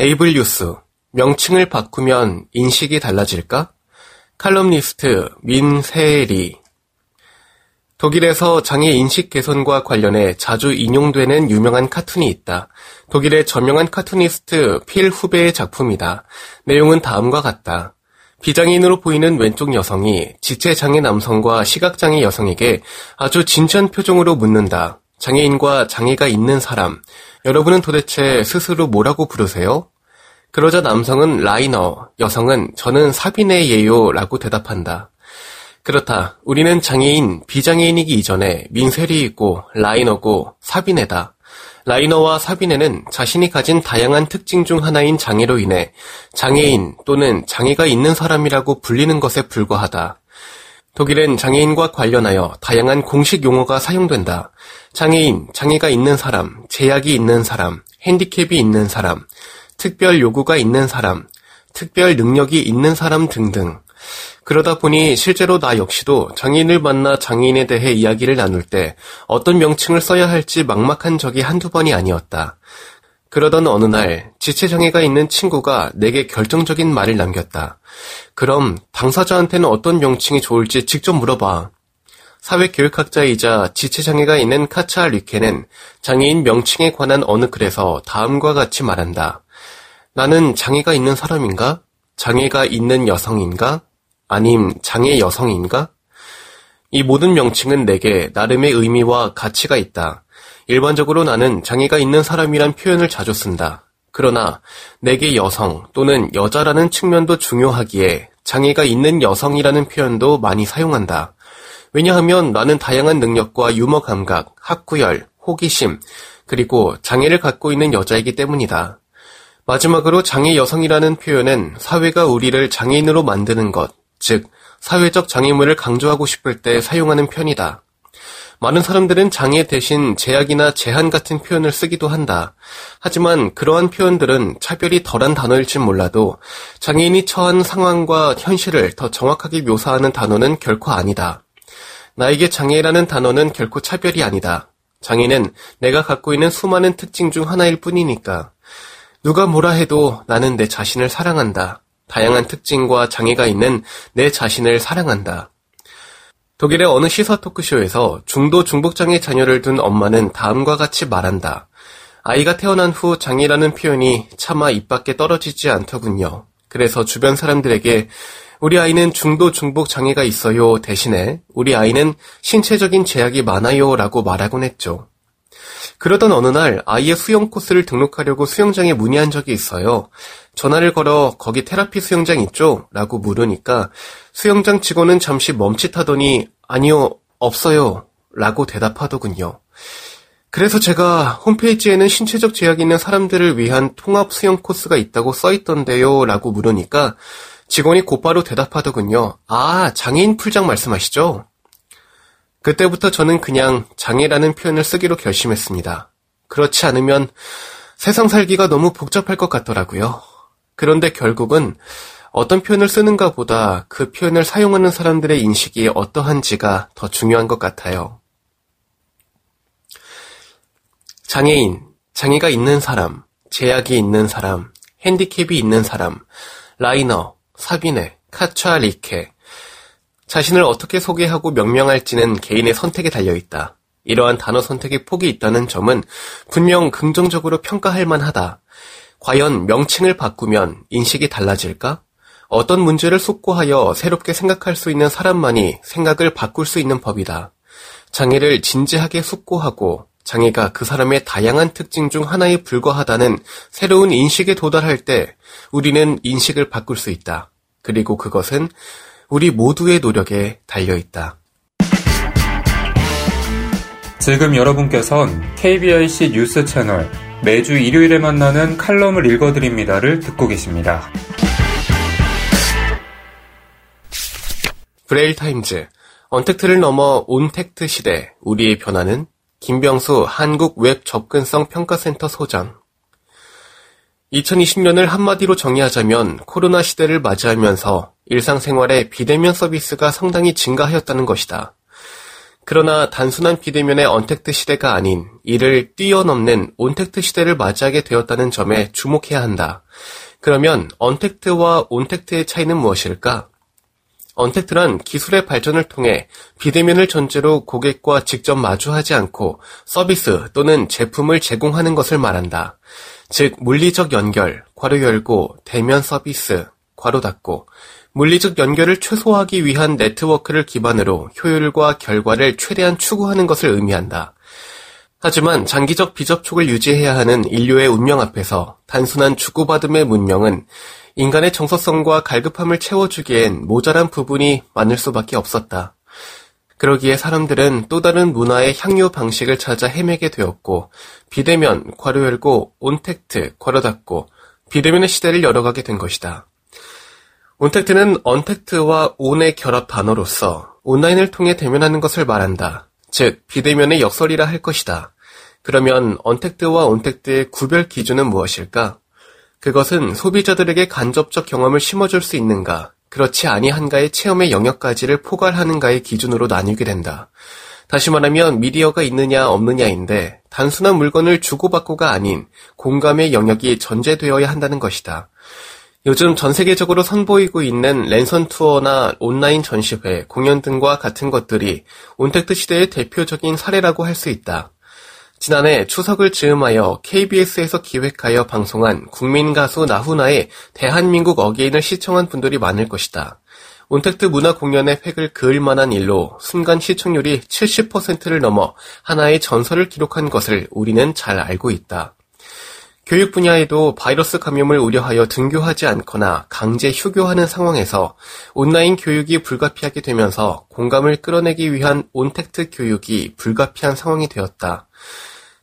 에이블 뉴스 명칭을 바꾸면 인식이 달라질까? 칼럼니스트 민세리 독일에서 장애 인식 개선과 관련해 자주 인용되는 유명한 카툰이 있다. 독일의 저명한 카투니스트 필 후베의 작품이다. 내용은 다음과 같다. 비장애인으로 보이는 왼쪽 여성이 지체장애 남성과 시각장애 여성에게 아주 진지한 표정으로 묻는다. 장애인과 장애가 있는 사람, 여러분은 도대체 스스로 뭐라고 부르세요? 그러자 남성은 라이너, 여성은 저는 사비네예요 라고 대답한다. 그렇다. 우리는 장애인, 비장애인이기 이전에 민세리이고 라이너고 사비네다. 라이너와 사비네는 자신이 가진 다양한 특징 중 하나인 장애로 인해 장애인 또는 장애가 있는 사람이라고 불리는 것에 불과하다. 독일은 장애인과 관련하여 다양한 공식 용어가 사용된다. 장애인, 장애가 있는 사람, 제약이 있는 사람, 핸디캡이 있는 사람, 특별 요구가 있는 사람, 특별 능력이 있는 사람 등등. 그러다 보니 실제로 나 역시도 장애인을 만나 장애인에 대해 이야기를 나눌 때 어떤 명칭을 써야 할지 막막한 적이 한두 번이 아니었다. 그러던 어느 날 지체장애가 있는 친구가 내게 결정적인 말을 남겼다. 그럼 당사자한테는 어떤 명칭이 좋을지 직접 물어봐. 사회교육학자이자 지체장애가 있는 카차 리케는 장애인 명칭에 관한 어느 글에서 다음과 같이 말한다. 나는 장애가 있는 사람인가? 장애가 있는 여성인가? 아님 장애 여성인가? 이 모든 명칭은 내게 나름의 의미와 가치가 있다. 일반적으로 나는 장애가 있는 사람이란 표현을 자주 쓴다. 그러나 내게 여성 또는 여자라는 측면도 중요하기에 장애가 있는 여성이라는 표현도 많이 사용한다. 왜냐하면 나는 다양한 능력과 유머 감각, 학구열, 호기심, 그리고 장애를 갖고 있는 여자이기 때문이다. 마지막으로 장애 여성이라는 표현은 사회가 우리를 장애인으로 만드는 것, 즉, 사회적 장애물을 강조하고 싶을 때 사용하는 편이다. 많은 사람들은 장애 대신 제약이나 제한 같은 표현을 쓰기도 한다. 하지만 그러한 표현들은 차별이 덜한 단어일지 몰라도 장애인이 처한 상황과 현실을 더 정확하게 묘사하는 단어는 결코 아니다. 나에게 장애라는 단어는 결코 차별이 아니다. 장애는 내가 갖고 있는 수많은 특징 중 하나일 뿐이니까. 누가 뭐라 해도 나는 내 자신을 사랑한다. 다양한 특징과 장애가 있는 내 자신을 사랑한다. 독일의 어느 시사 토크쇼에서 중도 중복장애 자녀를 둔 엄마는 다음과 같이 말한다. 아이가 태어난 후 장애라는 표현이 차마 입 밖에 떨어지지 않더군요. 그래서 주변 사람들에게 우리 아이는 중도 중복 장애가 있어요 대신에 우리 아이는 신체적인 제약이 많아요 라고 말하곤 했죠. 그러던 어느 날 아이의 수영 코스를 등록하려고 수영장에 문의한 적이 있어요. 전화를 걸어 거기 테라피 수영장 있죠? 라고 물으니까 수영장 직원은 잠시 멈칫하더니 아니요, 없어요. 라고 대답하더군요. 그래서 제가 홈페이지에는 신체적 제약이 있는 사람들을 위한 통합 수영 코스가 있다고 써 있던데요. 라고 물으니까 직원이 곧바로 대답하더군요. 아, 장애인 풀장 말씀하시죠? 그때부터 저는 그냥 장애라는 표현을 쓰기로 결심했습니다. 그렇지 않으면 세상 살기가 너무 복잡할 것 같더라고요. 그런데 결국은 어떤 표현을 쓰는가 보다 그 표현을 사용하는 사람들의 인식이 어떠한지가 더 중요한 것 같아요. 장애인, 장애가 있는 사람, 제약이 있는 사람, 핸디캡이 있는 사람, 라이너, 사비네, 카차 리케, 자신을 어떻게 소개하고 명명할지는 개인의 선택에 달려있다. 이러한 단어 선택의 폭이 있다는 점은 분명 긍정적으로 평가할 만하다. 과연 명칭을 바꾸면 인식이 달라질까? 어떤 문제를 숙고하여 새롭게 생각할 수 있는 사람만이 생각을 바꿀 수 있는 법이다. 장애를 진지하게 숙고하고 장애가 그 사람의 다양한 특징 중 하나에 불과하다는 새로운 인식에 도달할 때 우리는 인식을 바꿀 수 있다. 그리고 그것은 우리 모두의 노력에 달려 있다. 지금 여러분께선 KBIC 뉴스 채널 매주 일요일에 만나는 칼럼을 읽어드립니다를 듣고 계십니다. 브레일 타임즈 언택트를 넘어 온택트 시대 우리의 변화는 김병수 한국 웹 접근성 평가센터 소장 2020년을 한마디로 정의하자면 코로나 시대를 맞이하면서 일상생활에 비대면 서비스가 상당히 증가하였다는 것이다. 그러나 단순한 비대면의 언택트 시대가 아닌 이를 뛰어넘는 온택트 시대를 맞이하게 되었다는 점에 주목해야 한다. 그러면 언택트와 온택트의 차이는 무엇일까? 언택트란 기술의 발전을 통해 비대면을 전제로 고객과 직접 마주하지 않고 서비스 또는 제품을 제공하는 것을 말한다. 즉, 물리적 연결, 괄호 열고, 대면 서비스, 괄호 닫고, 물리적 연결을 최소화하기 위한 네트워크를 기반으로 효율과 결과를 최대한 추구하는 것을 의미한다. 하지만 장기적 비접촉을 유지해야 하는 인류의 운명 앞에서 단순한 주고받음의 문명은 인간의 정서성과 갈급함을 채워주기엔 모자란 부분이 많을 수밖에 없었다. 그러기에 사람들은 또 다른 문화의 향유 방식을 찾아 헤매게 되었고 비대면 괄호 열고 온택트 괄호 닫고 비대면의 시대를 열어가게 된 것이다. 온택트는 언택트와 온의 결합 단어로서 온라인을 통해 대면하는 것을 말한다. 즉 비대면의 역설이라 할 것이다. 그러면 언택트와 온택트의 구별 기준은 무엇일까? 그것은 소비자들에게 간접적 경험을 심어줄 수 있는가, 그렇지 아니한가의 체험의 영역까지를 포괄하는가의 기준으로 나뉘게 된다. 다시 말하면 미디어가 있느냐 없느냐인데 단순한 물건을 주고받고가 아닌 공감의 영역이 전제되어야 한다는 것이다. 요즘 전 세계적으로 선보이고 있는 랜선 투어나 온라인 전시회, 공연 등과 같은 것들이 온택트 시대의 대표적인 사례라고 할 수 있다. 지난해 추석을 즈음하여 KBS에서 기획하여 방송한 국민 가수 나훈아의 대한민국 어게인을 시청한 분들이 많을 것이다. 온택트 문화 공연의 획을 그을 만한 일로 순간 시청률이 70%를 넘어 하나의 전설을 기록한 것을 우리는 잘 알고 있다. 교육 분야에도 바이러스 감염을 우려하여 등교하지 않거나 강제 휴교하는 상황에서 온라인 교육이 불가피하게 되면서 공감을 끌어내기 위한 온택트 교육이 불가피한 상황이 되었다.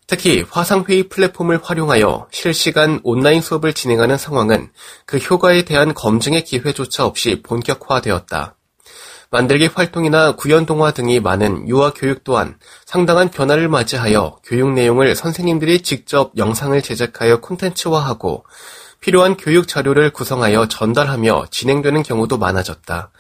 특히 화상회의 플랫폼을 활용하여 실시간 온라인 수업을 진행하는 상황은 그 효과에 대한 검증의 기회조차 없이 본격화되었다. 만들기 활동이나 구현 동화 등이 많은 유아 교육 또한 상당한 변화를 맞이하여 교육 내용을 선생님들이 직접 영상을 제작하여 콘텐츠화하고 필요한 교육 자료를 구성하여 전달하며 진행되는 경우도 많아졌다.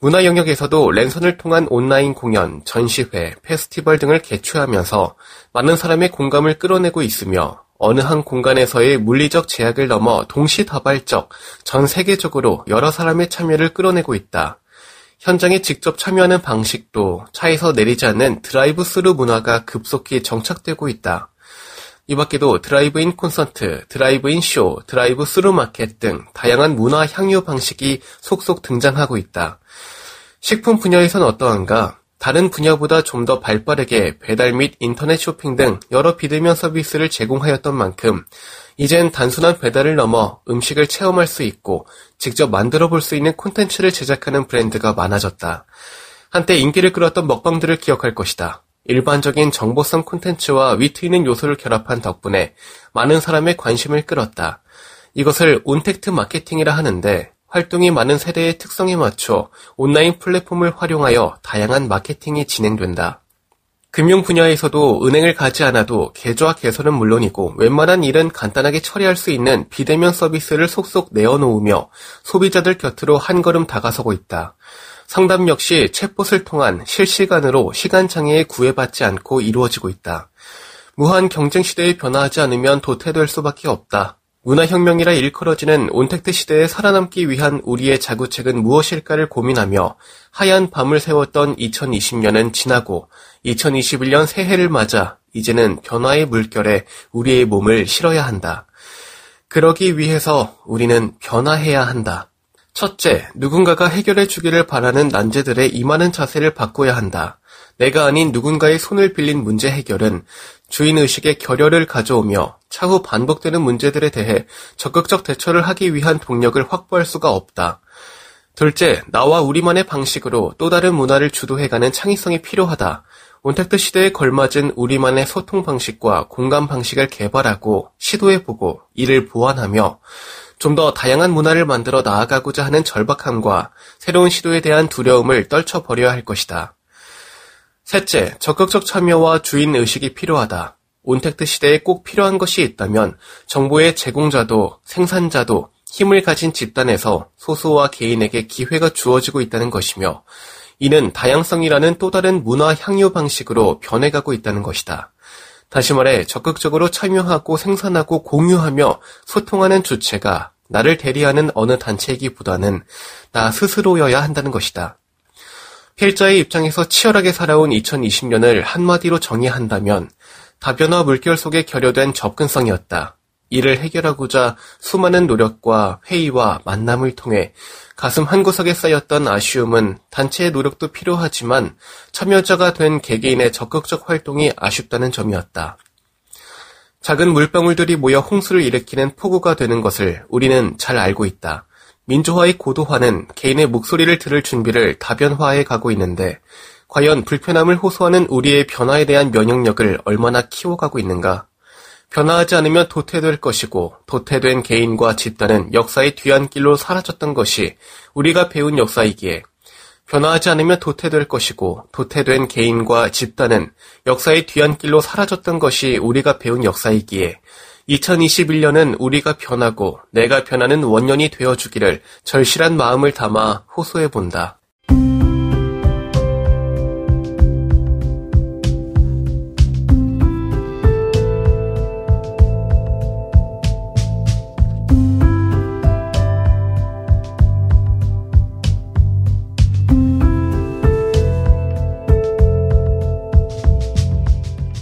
문화 영역에서도 랜선을 통한 온라인 공연, 전시회, 페스티벌 등을 개최하면서 많은 사람의 공감을 끌어내고 있으며 어느 한 공간에서의 물리적 제약을 넘어 동시다발적 전 세계적으로 여러 사람의 참여를 끌어내고 있다. 현장에 직접 참여하는 방식도 차에서 내리지 않는 드라이브 스루 문화가 급속히 정착되고 있다. 이 밖에도 드라이브인 콘서트, 드라이브인 쇼, 드라이브 스루 마켓 등 다양한 문화 향유 방식이 속속 등장하고 있다. 식품 분야에선 어떠한가? 다른 분야보다 좀 더 발빠르게 배달 및 인터넷 쇼핑 등 여러 비대면 서비스를 제공하였던 만큼 이젠 단순한 배달을 넘어 음식을 체험할 수 있고 직접 만들어 볼 수 있는 콘텐츠를 제작하는 브랜드가 많아졌다. 한때 인기를 끌었던 먹방들을 기억할 것이다. 일반적인 정보성 콘텐츠와 위트 있는 요소를 결합한 덕분에 많은 사람의 관심을 끌었다. 이것을 온택트 마케팅이라 하는데 활동이 많은 세대의 특성에 맞춰 온라인 플랫폼을 활용하여 다양한 마케팅이 진행된다. 금융 분야에서도 은행을 가지 않아도 계좌 개설은 물론이고 웬만한 일은 간단하게 처리할 수 있는 비대면 서비스를 속속 내어놓으며 소비자들 곁으로 한 걸음 다가서고 있다. 상담 역시 챗봇을 통한 실시간으로 시간 장애에 구애받지 않고 이루어지고 있다. 무한 경쟁 시대에 변화하지 않으면 도태될 수밖에 없다. 문화혁명이라 일컬어지는 온택트 시대에 살아남기 위한 우리의 자구책은 무엇일까를 고민하며 하얀 밤을 세웠던 2020년은 지나고 2021년 새해를 맞아 이제는 변화의 물결에 우리의 몸을 실어야 한다. 그러기 위해서 우리는 변화해야 한다. 첫째, 누군가가 해결해 주기를 바라는 난제들의 임하는 자세를 바꿔야 한다. 내가 아닌 누군가의 손을 빌린 문제 해결은 주인의식의 결여를 가져오며 차후 반복되는 문제들에 대해 적극적 대처를 하기 위한 동력을 확보할 수가 없다. 둘째, 나와 우리만의 방식으로 또 다른 문화를 주도해가는 창의성이 필요하다. 온택트 시대에 걸맞은 우리만의 소통 방식과 공감 방식을 개발하고 시도해보고 이를 보완하며 좀 더 다양한 문화를 만들어 나아가고자 하는 절박함과 새로운 시도에 대한 두려움을 떨쳐버려야 할 것이다. 셋째, 적극적 참여와 주인 의식이 필요하다. 온택트 시대에 꼭 필요한 것이 있다면 정보의 제공자도 생산자도 힘을 가진 집단에서 소수와 개인에게 기회가 주어지고 있다는 것이며 이는 다양성이라는 또 다른 문화 향유 방식으로 변해가고 있다는 것이다. 다시 말해 적극적으로 참여하고 생산하고 공유하며 소통하는 주체가 나를 대리하는 어느 단체이기보다는 나 스스로여야 한다는 것이다. 필자의 입장에서 치열하게 살아온 2020년을 한마디로 정의한다면 다변화 물결 속에 결여된 접근성이었다. 이를 해결하고자 수많은 노력과 회의와 만남을 통해 가슴 한구석에 쌓였던 아쉬움은 단체의 노력도 필요하지만 참여자가 된 개개인의 적극적 활동이 아쉽다는 점이었다. 작은 물방울들이 모여 홍수를 일으키는 폭우가 되는 것을 우리는 잘 알고 있다. 민주화의 고도화는 개인의 목소리를 들을 준비를 다변화해 가고 있는데 과연 불편함을 호소하는 우리의 변화에 대한 면역력을 얼마나 키워가고 있는가? 변화하지 않으면 도태될 것이고 도태된 개인과 집단은 역사의 뒤안길로 사라졌던 것이 우리가 배운 역사이기에 변화하지 않으면 도태될 것이고 도태된 개인과 집단은 역사의 뒤안길로 사라졌던 것이 우리가 배운 역사이기에 2021년은 우리가 변하고 내가 변하는 원년이 되어주기를 절실한 마음을 담아 호소해 본다.